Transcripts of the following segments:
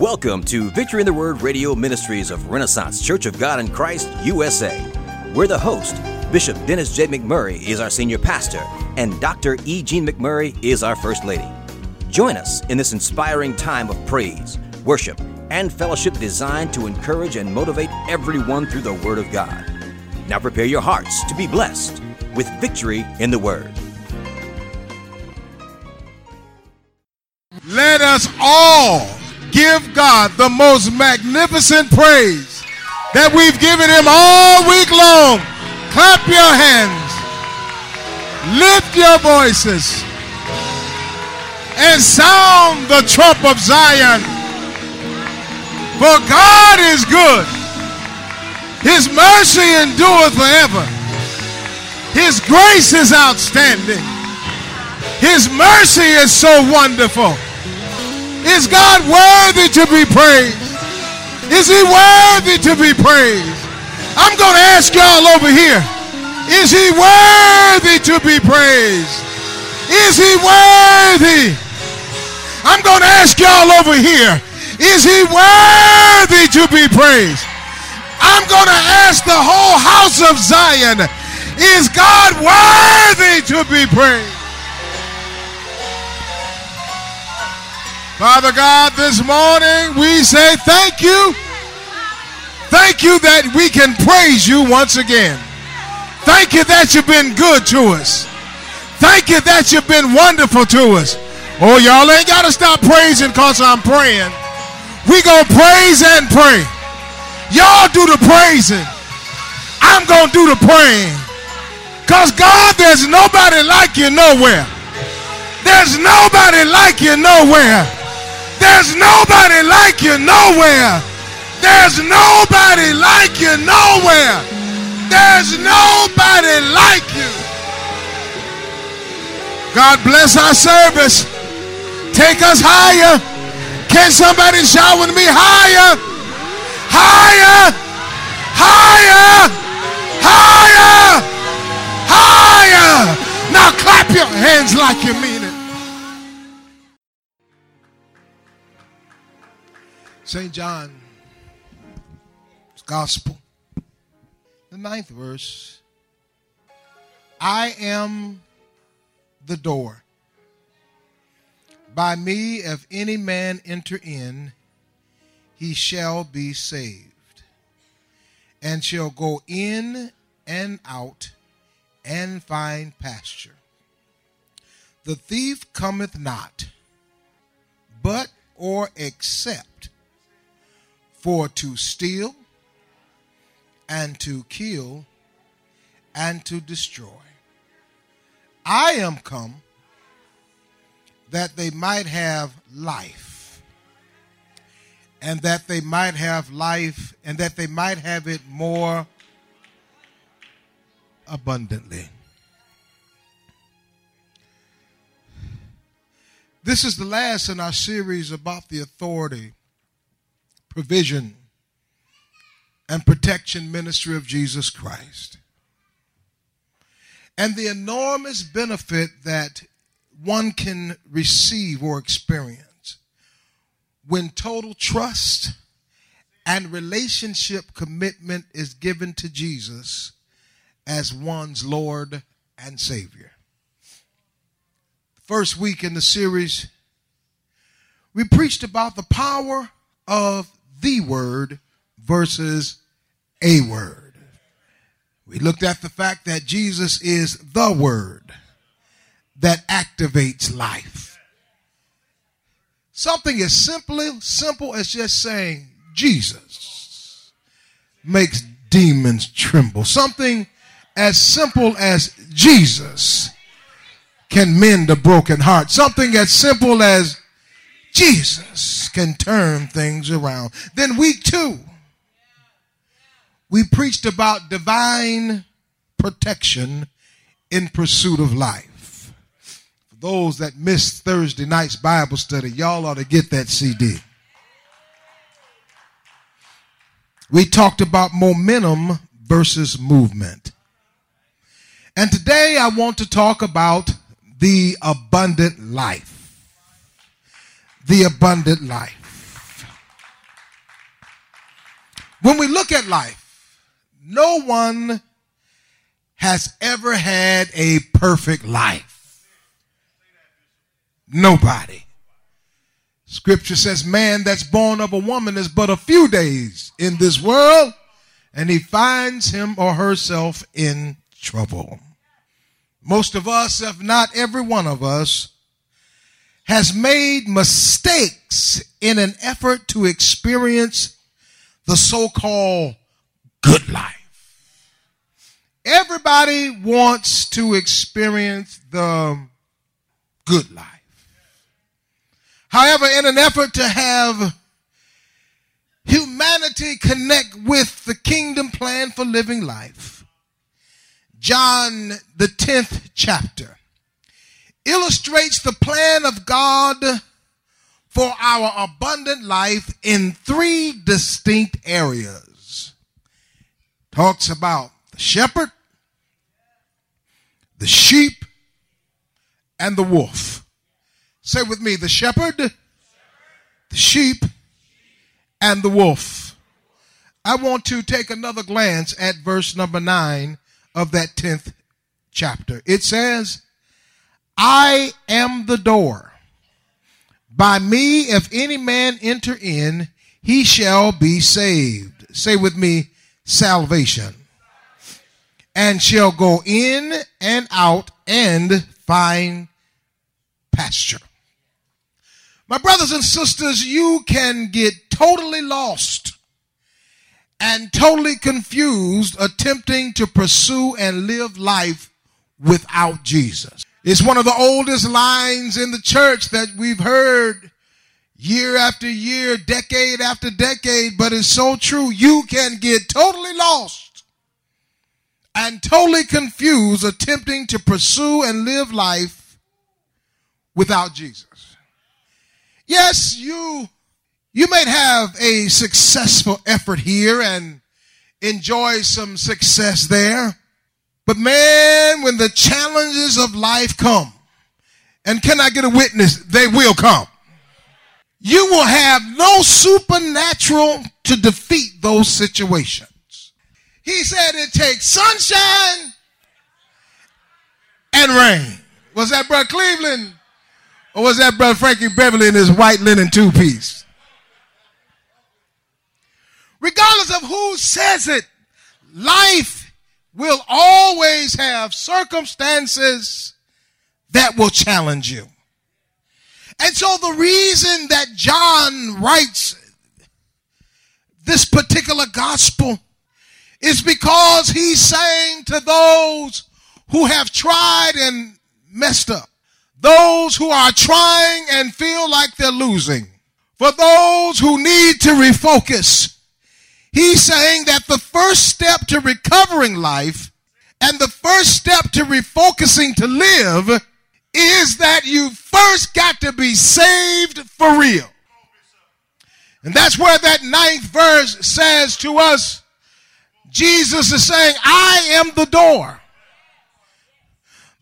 Welcome to Victory in the Word Radio Ministries of Renaissance Church of God in Christ, USA. We're the host. Bishop Dennis J. McMurray is our senior pastor, and Dr. E. Jean McMurray is our first lady. Join us in this inspiring time of praise, worship, and fellowship designed to encourage and motivate everyone through the Word of God. Now prepare your hearts to be blessed with victory in the Word. Let us all give God the most magnificent praise that we've given Him all week long. Clap your hands, lift your voices, and sound the trump of Zion. For God is good, His mercy endureth forever, His grace is outstanding, His mercy is so wonderful. Is God worthy to be praised? Is he worthy to be praised? I'm going to ask y'all over here. Is he worthy to be praised? Is he worthy? I'm going to ask y'all over here. Is he worthy to be praised? I'm going to ask the whole house of Zion. Is God worthy to be praised? Father God, this morning we say thank you. Thank you that we can praise you once again. Thank you that you've been good to us. Thank you that you've been wonderful to us. Oh, y'all ain't got to stop praising because I'm praying. We going to praise and pray. Y'all do the praising. I'm going to do the praying. Because, God, there's nobody like you nowhere. There's nobody like you nowhere. There's nobody like you nowhere. There's nobody like you nowhere. There's nobody like you. God bless our service. Take us higher. Can somebody shout with me higher? Higher. Higher. Higher. Higher. Now clap your hands like you mean it. St. John's Gospel, the ninth verse. I am the door. By me, if any man enter in, he shall be saved, and shall go in and out and find pasture. The thief cometh not, but or except for to steal and to kill and to destroy. I am come that they might have life, and that they might have life, and that they might have it more abundantly. This is the last in our series about the authority provision, and protection ministry of Jesus Christ. And the enormous benefit that one can receive or experience when total trust and relationship commitment is given to Jesus as one's Lord and Savior. First week in the series, we preached about the power of the word versus a word. We looked at the fact that Jesus is the word that activates life. Something as simply simple as just saying Jesus makes demons tremble. Something as simple as Jesus can mend a broken heart. Something as simple as Jesus can turn things around. Then, week two, we preached about divine protection in pursuit of life. For those that missed Thursday night's Bible study, y'all ought to get that CD. We talked about momentum versus movement. And today I want to talk about the abundant life the abundant life. When we look at life, no one has ever had a perfect life. Nobody. Scripture says, man that's born of a woman is but a few days in this world, and he finds him or herself in trouble. Most of us, if not every one of us, has made mistakes in an effort to experience the so called good life. Everybody wants to experience the good life. However, in an effort to have humanity connect with the kingdom plan for living life, John, the 10th chapter, illustrates the plan of God for our abundant life in three distinct areas. Talks about the shepherd, the sheep, and the wolf. Say with me the shepherd, the sheep, and the wolf. I want to take another glance at verse number 9 of that 10th chapter. It says, I am the door. By me, if any man enter in, he shall be saved. Say with me, salvation. And shall go in and out and find pasture. My brothers and sisters, you can get totally lost and totally confused attempting to pursue and live life without Jesus. It's one of the oldest lines in the church that we've heard year after year, decade after decade, but it's so true. You can get totally lost and totally confused attempting to pursue and live life without Jesus. Yes, you you may have a successful effort here and enjoy some success there. But man, when the challenges of life come, and can I get a witness? They will come. You will have no supernatural to defeat those situations. He said it takes sunshine and rain. Was that Brother Cleveland? Or was that Brother Frankie Beverly in his white linen two piece? Regardless of who says it, life will always have circumstances that will challenge you. And so the reason that John writes this particular gospel is because he's saying to those who have tried and messed up, those who are trying and feel like they're losing, for those who need to refocus, He's saying that the first step to recovering life and the first step to refocusing to live is that you first got to be saved for real. And that's where that ninth verse says to us, Jesus is saying, I am the door.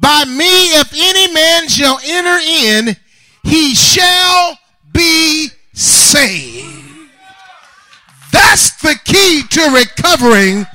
By me, if any man shall enter in, he shall be saved. That's the key to recovering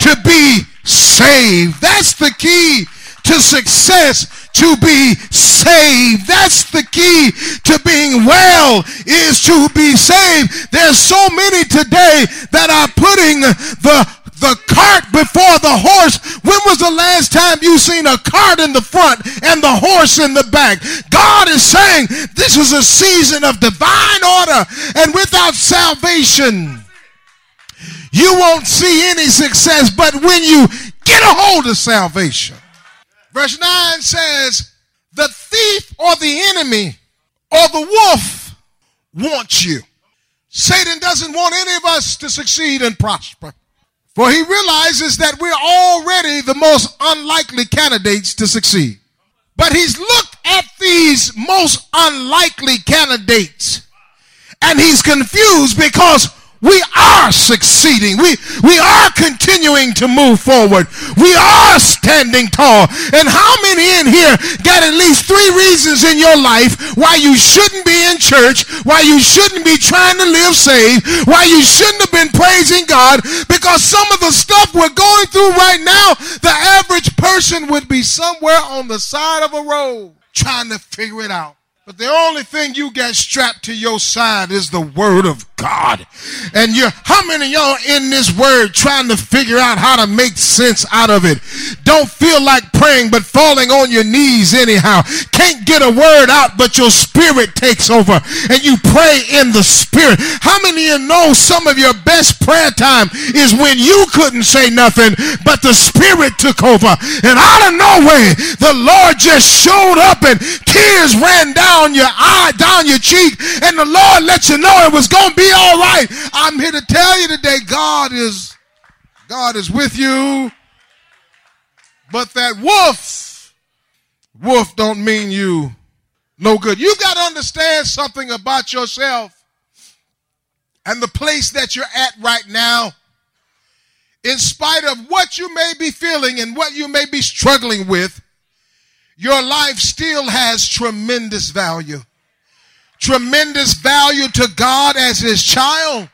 to be saved. That's the key to success to be saved. That's the key to being well is to be saved. There's so many today that are putting the the cart before the horse. When was the last time you seen a cart in the front and the horse in the back? God is saying this is a season of divine order and without salvation you won't see any success but when you get a hold of salvation. Verse 9 says, The thief or the enemy or the wolf wants you. Satan doesn't want any of us to succeed and prosper. For he realizes that we're already the most unlikely candidates to succeed. But he's looked at these most unlikely candidates and he's confused because we are succeeding. We, we are continuing to move forward. We are standing tall. And how many in here got at least three reasons in your life why you shouldn't be in church, why you shouldn't be trying to live saved, why you shouldn't have been praising God? Because some of the stuff we're going through right now, the average person would be somewhere on the side of a road trying to figure it out. But the only thing you got strapped to your side is the word of God. And you're, how many y'all in this word trying to figure out how to make sense out of it? Don't feel like praying but falling on your knees anyhow. Can't get a word out but your spirit takes over and you pray in the spirit. How many of you know some of your best prayer time is when you couldn't say nothing but the spirit took over and out of nowhere the Lord just showed up and tears ran down your eye, down your cheek, and the Lord let you know it was going to be all right. I'm here to tell you today, God is, God is with you. But that wolf, wolf don't mean you no good. You got to understand something about yourself and the place that you're at right now. In spite of what you may be feeling and what you may be struggling with, your life still has tremendous value. Tremendous value to God as his child,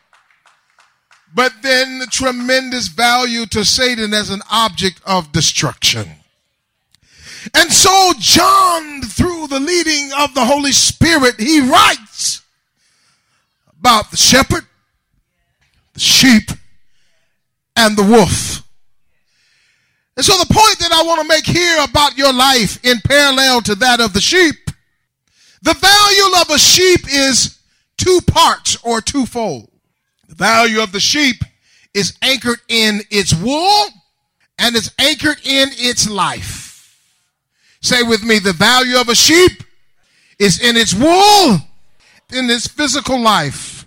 but then tremendous value to Satan as an object of destruction. And so, John, through the leading of the Holy Spirit, he writes about the shepherd, the sheep, and the wolf. And so the point that I want to make here about your life in parallel to that of the sheep, the value of a sheep is two parts or twofold. The value of the sheep is anchored in its wool and it's anchored in its life. Say with me, the value of a sheep is in its wool, in its physical life.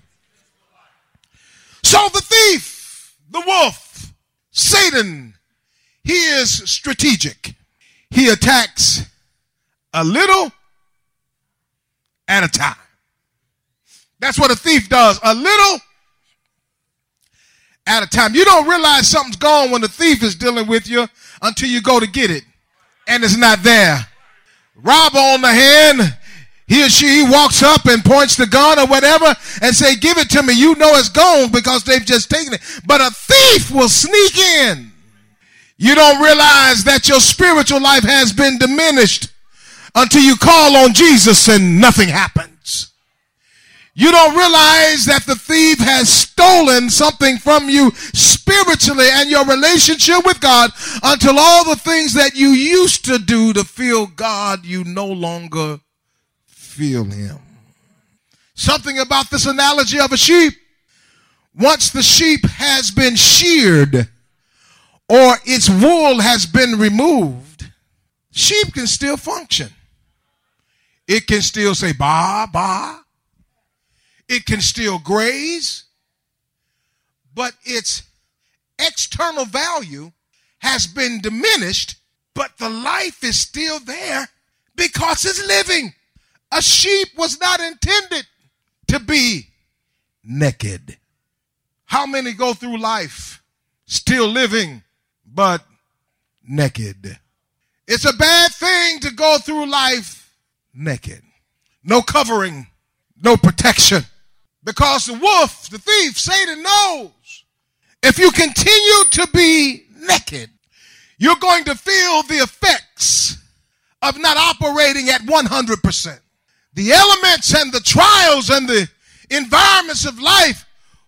So the thief, the wolf, Satan, he is strategic. He attacks a little at a time. That's what a thief does. A little at a time. You don't realize something's gone when the thief is dealing with you until you go to get it and it's not there. Robber on the hand, he or she walks up and points the gun or whatever and say, give it to me. You know it's gone because they've just taken it. But a thief will sneak in you don't realize that your spiritual life has been diminished until you call on Jesus and nothing happens. You don't realize that the thief has stolen something from you spiritually and your relationship with God until all the things that you used to do to feel God, you no longer feel Him. Something about this analogy of a sheep. Once the sheep has been sheared, or its wool has been removed, sheep can still function. It can still say ba ba. It can still graze, but its external value has been diminished, but the life is still there because it's living. A sheep was not intended to be naked. How many go through life still living but naked. It's a bad thing to go through life naked. No covering, no protection. Because the wolf, the thief, Satan knows if you continue to be naked, you're going to feel the effects of not operating at 100%. The elements and the trials and the environments of life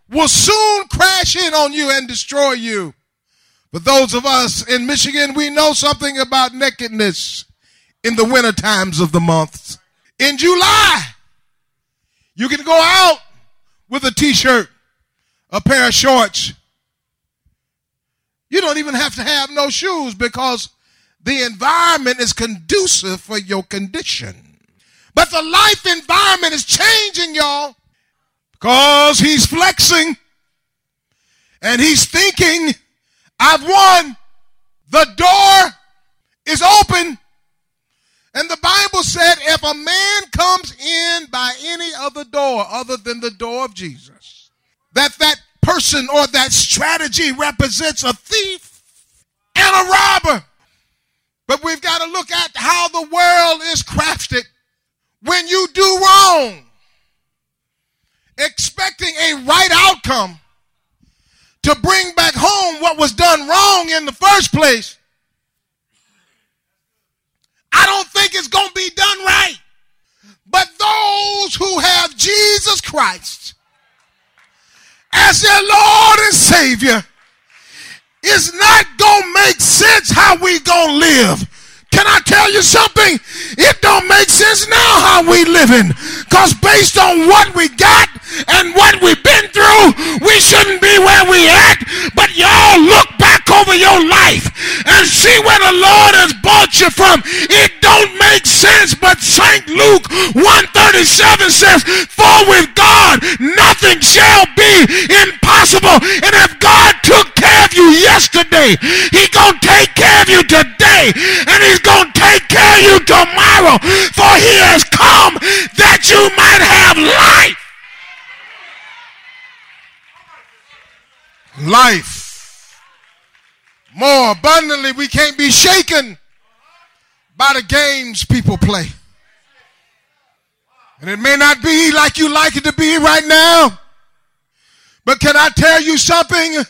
will soon crash in on you and destroy you. But those of us in Michigan, we know something about nakedness in the winter times of the months. In July, you can go out with a t-shirt, a pair of shorts. You don't even have to have no shoes because the environment is conducive for your condition. But the life environment is changing, y'all, because he's flexing and he's thinking I've won. The door is open. And the Bible said if a man comes in by any other door other than the door of Jesus, that that person or that strategy represents a thief and a robber. But we've got to look at how the world is crafted when you do wrong, expecting a right outcome to bring back home what was done wrong in the first place. I don't think it's going to be done right. But those who have Jesus Christ as their Lord and Savior, it's not gonna make sense how we gonna live. Can I tell you something? It don't make sense now how we living. Cause based on what we got and what we've been through, we shouldn't be where we at. But y'all look over your life and see where the Lord has brought you from. It don't make sense, but St. Luke 137 says, For with God nothing shall be impossible. And if God took care of you yesterday, he gonna take care of you today. And he's gonna take care of you tomorrow. For he has come that you might have life. Life. More abundantly, we can't be shaken by the games people play. And it may not be like you like it to be right now. But can I tell you something?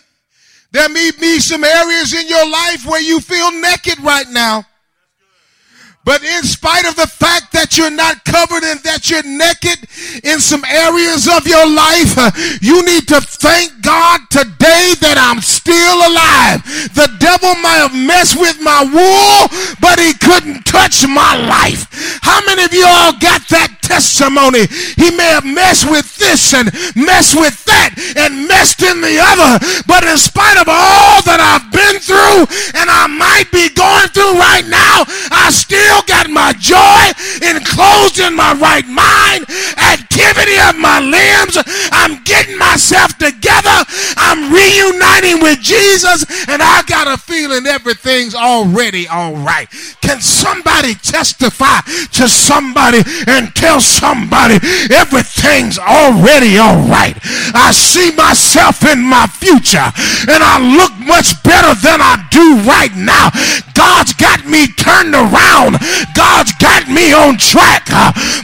There may be some areas in your life where you feel naked right now. But in spite of the fact that you're not covered and that you're naked in some areas of your life, uh, you need to thank God today that I'm still alive. The devil might have messed with my wool, but he couldn't touch my life. How many of you all got that testimony? He may have messed with this and messed with that and messed in the other, but in spite of all that I've been through and I might be going through right now, I still got my joy enclosed in my right mind, activity of my limbs. I'm getting myself together. I'm reuniting with Jesus, and I got a feeling everything's already all right. Can somebody testify to somebody and tell somebody everything's already all right? I see myself in my future, and I look much better than I do right now. God's got me turned around. God's got me on track.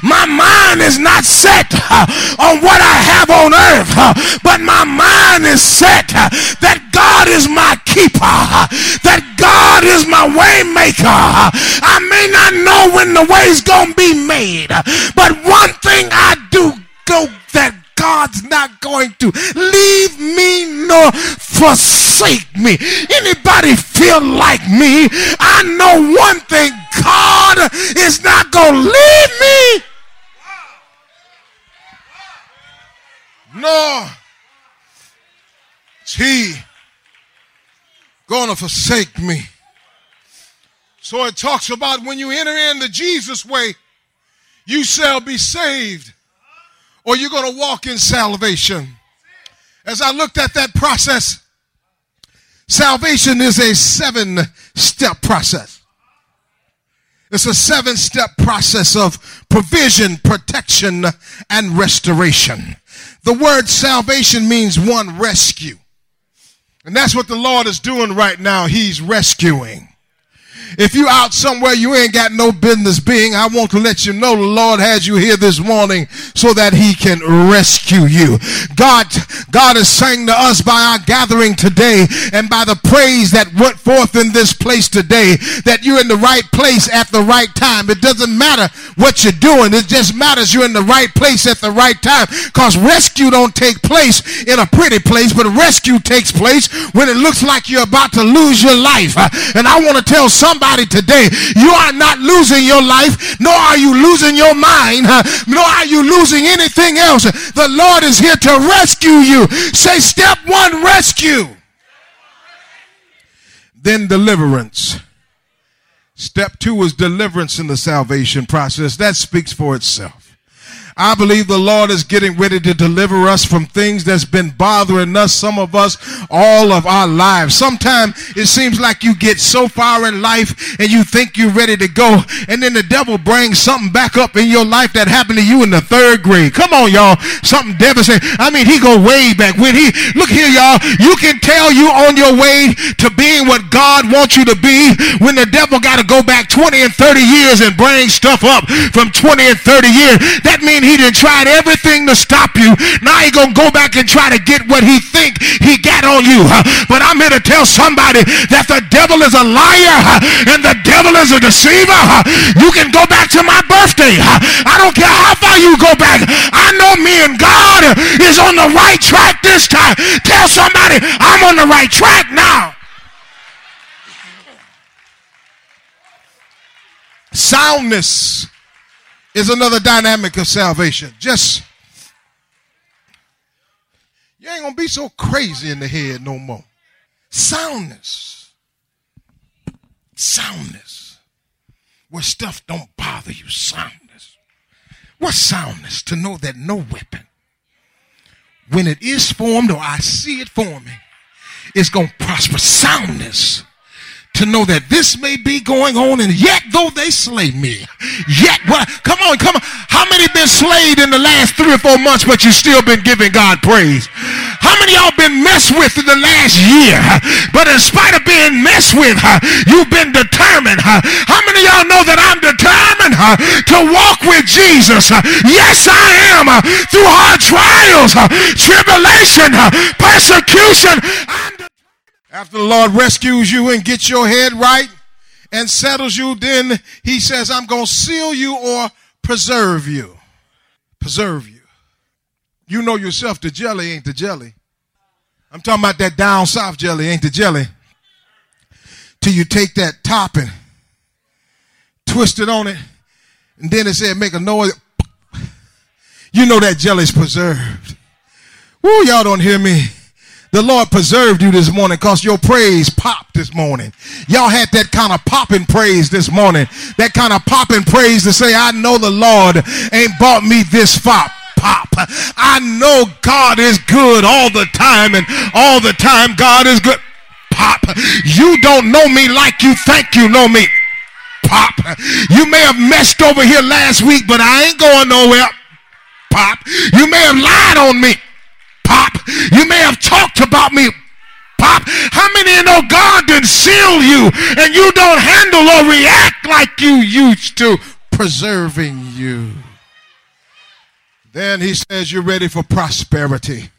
My mind is not set on what I have on earth, Uh, but my mind is set uh, that God is my keeper, uh, that God is my way maker. I may not know when the way's gonna be made, but one thing I do go that God's not going to leave me nor forsake me. Anybody feel like me? I know one thing God is not to leave me. No. He going to forsake me. So it talks about when you enter in the Jesus way, you shall be saved or you're going to walk in salvation. As I looked at that process, salvation is a seven step process. It's a seven step process of provision, protection, and restoration. The word salvation means one rescue. And that's what the Lord is doing right now. He's rescuing. If you out somewhere you ain't got no business being, I want to let you know the Lord has you here this morning so that he can rescue you. God, God is saying to us by our gathering today and by the praise that went forth in this place today that you're in the right place at the right time. It doesn't matter what you're doing. It just matters you're in the right place at the right time because rescue don't take place in a pretty place, but rescue takes place when it looks like you're about to lose your life. And I want to tell somebody somebody today. You are not losing your life, nor are you losing your mind, nor are you losing anything else. The Lord is here to rescue you. Say step one, rescue. Then deliverance. Step two is deliverance in the salvation process. That speaks for itself. I believe the Lord is getting ready to deliver us from things that's been bothering us, some of us, all of our lives. Sometimes it seems like you get so far in life and you think you're ready to go, and then the devil brings something back up in your life that happened to you in the third grade. Come on, y'all. Something devastating. I mean, he go way back. When he, look here, y'all, you can tell you on your way to being what God wants you to be when the devil got to go back 20 and 30 years and bring stuff up from 20 and 30 years. That means he done tried everything to stop you. Now he gonna go back and try to get what he think he got on you. But I'm here to tell somebody that the devil is a liar and the devil is a deceiver. You can go back to my birthday. I don't care how far you go back. I know me and God is on the right track this time. Tell somebody I'm on the right track now. Soundness is another dynamic of salvation. Just, you ain't to be so crazy in the head no more. Soundness. Soundness. Where stuff don't bother you. Soundness. What soundness? To know that no weapon, when it is formed or I see it forming, is to prosper. Soundness to know that this may be going on and yet though they slay me yet what come on come on. How many been slayed in the last three or four months but you still been giving god praise? How many y'all been messed with in the last year but in spite of being messed with you've been determined how many y'all know that i'm determined to walk with jesus? Yes i am through hard trials tribulation persecution. I'm after the Lord rescues you and gets your head right and settles you, then he says, I'm going to seal you or preserve you. Preserve you. You know yourself, the jelly ain't the jelly. I'm talking about that down south jelly ain't the jelly. Till you take that top and twist it on it, and then it said make a noise. You know that jelly's preserved. Woo, y'all don't hear me. The Lord preserved you this morning because your praise popped this morning. Y'all had that kind of popping praise this morning. That kind of popping praise to say, I know the Lord ain't bought me this far pop. I know God is good all the time and all the time God is good. Pop. You don't know me like you think you know me. Pop. You may have messed over here last week, but I ain't going nowhere. Pop. You may have lied on me. You may have talked about me. Pop. How many know God did seal you and you don't handle or react like you used to, preserving you? Then he says you're ready for prosperity.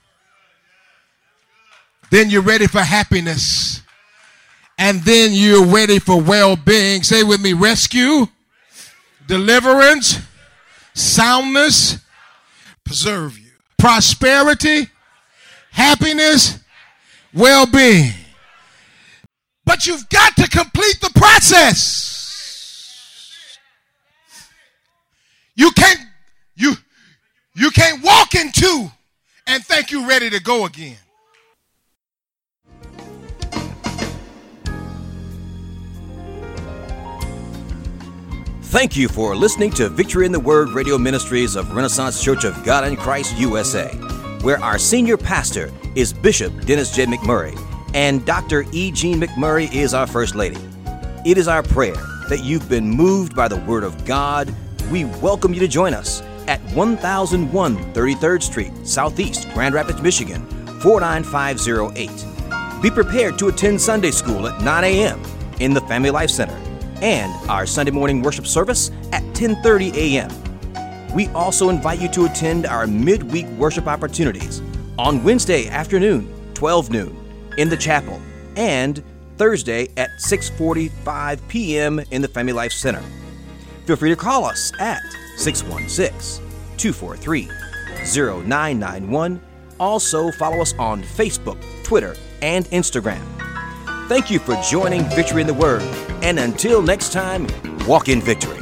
Then you're ready for happiness. And then you're ready for well being. Say with me rescue, deliverance, soundness, preserve you. Prosperity, happiness, well being. But you've got to complete the process. You can't you you can't walk into and think you're ready to go again. Thank you for listening to Victory in the Word radio ministries of Renaissance Church of God in Christ USA where our senior pastor is Bishop Dennis J. McMurray and Dr. E. Jean McMurray is our First Lady. It is our prayer that you've been moved by the Word of God. We welcome you to join us at 1001 33rd Street, Southeast, Grand Rapids, Michigan, 49508. Be prepared to attend Sunday school at 9 a.m. in the Family Life Center and our Sunday morning worship service at 10:30 a.m. We also invite you to attend our midweek worship opportunities on Wednesday afternoon, 12 noon, in the chapel, and Thursday at 6:45 p.m. in the Family Life Center. Feel free to call us at 616-243-0991. Also follow us on Facebook, Twitter, and Instagram. Thank you for joining Victory in the Word, and until next time, walk in victory.